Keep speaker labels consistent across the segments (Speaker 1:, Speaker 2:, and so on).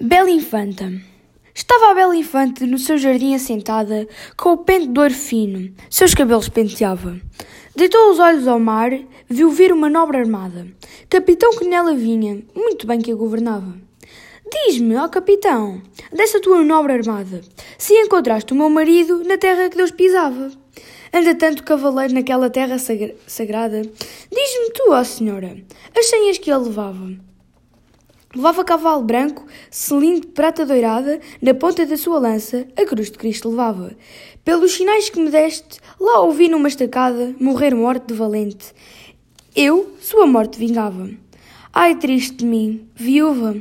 Speaker 1: Bela Infanta Estava a Bela Infante no seu jardim assentada, com o pente de ouro fino, seus cabelos penteava. Deitou os olhos ao mar, viu vir uma nobre armada, capitão que nela vinha, muito bem que a governava. Diz-me, ó capitão, dessa tua nobre armada, se encontraste o meu marido na terra que Deus pisava. Anda tanto cavaleiro naquela terra sagra sagrada, diz-me tu, ó senhora, as senhas que ele levava. Levava cavalo branco, selim de prata doirada, na ponta da sua lança, a cruz de Cristo levava. Pelos sinais que me deste, lá ouvi numa estacada, morrer morte de valente. Eu, sua morte vingava. Ai, triste de mim, viúva,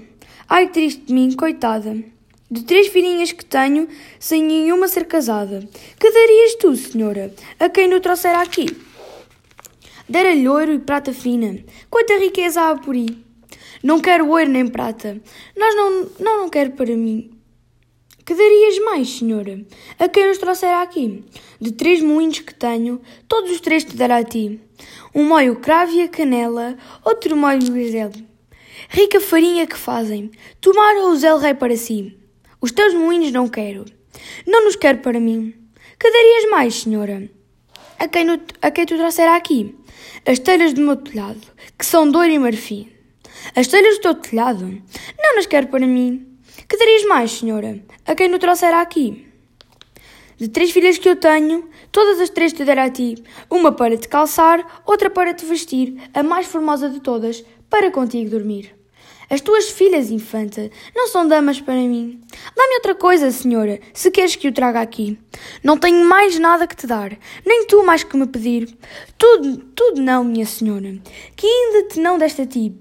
Speaker 1: ai, triste de mim, coitada. De três filhinhas que tenho, sem nenhuma ser casada, que darias tu, senhora, a quem o trouxera aqui? Dera-lhe ouro e prata fina, quanta riqueza há por aí. Não quero ouro nem prata. Nós não, não, não quero para mim. Que darias mais, senhora, a quem nos trouxera aqui? De três moinhos que tenho, todos os três te dará a ti. Um moio cravo e a canela, outro moio grisel. Rica farinha que fazem, tomara o zel rei para si. Os teus moinhos não quero. Não nos quero para mim. Que darias mais, senhora? A quem, no, a quem tu trouxera aqui? As telhas do meu telhado, que são de ouro e marfim. As telhas do teu telhado? Não nas quero para mim. Que darias mais, senhora, a quem o trouxera aqui? De três filhas que eu tenho, todas as três te dará a ti. Uma para te calçar, outra para te vestir, a mais formosa de todas, para contigo dormir. As tuas filhas, infanta, não são damas para mim. Dá-me outra coisa, senhora, se queres que o traga aqui. Não tenho mais nada que te dar, nem tu mais que me pedir. Tudo, tudo não, minha senhora, que ainda te não deste a ti,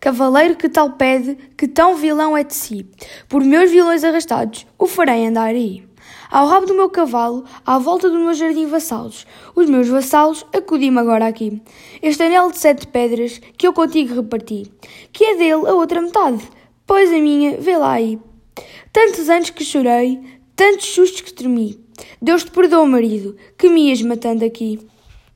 Speaker 1: Cavaleiro que tal pede, que tão vilão é de si. Por meus vilões arrastados, o farei andar aí. Ao rabo do meu cavalo, à volta do meu jardim vassalos, os meus vassalos, acudi-me agora aqui. Este anel de sete pedras que eu contigo reparti, que é dele a outra metade, pois a minha, vê lá aí. Tantos anos que chorei, tantos sustos que tremi. Deus te perdoa, marido, que me ias matando aqui.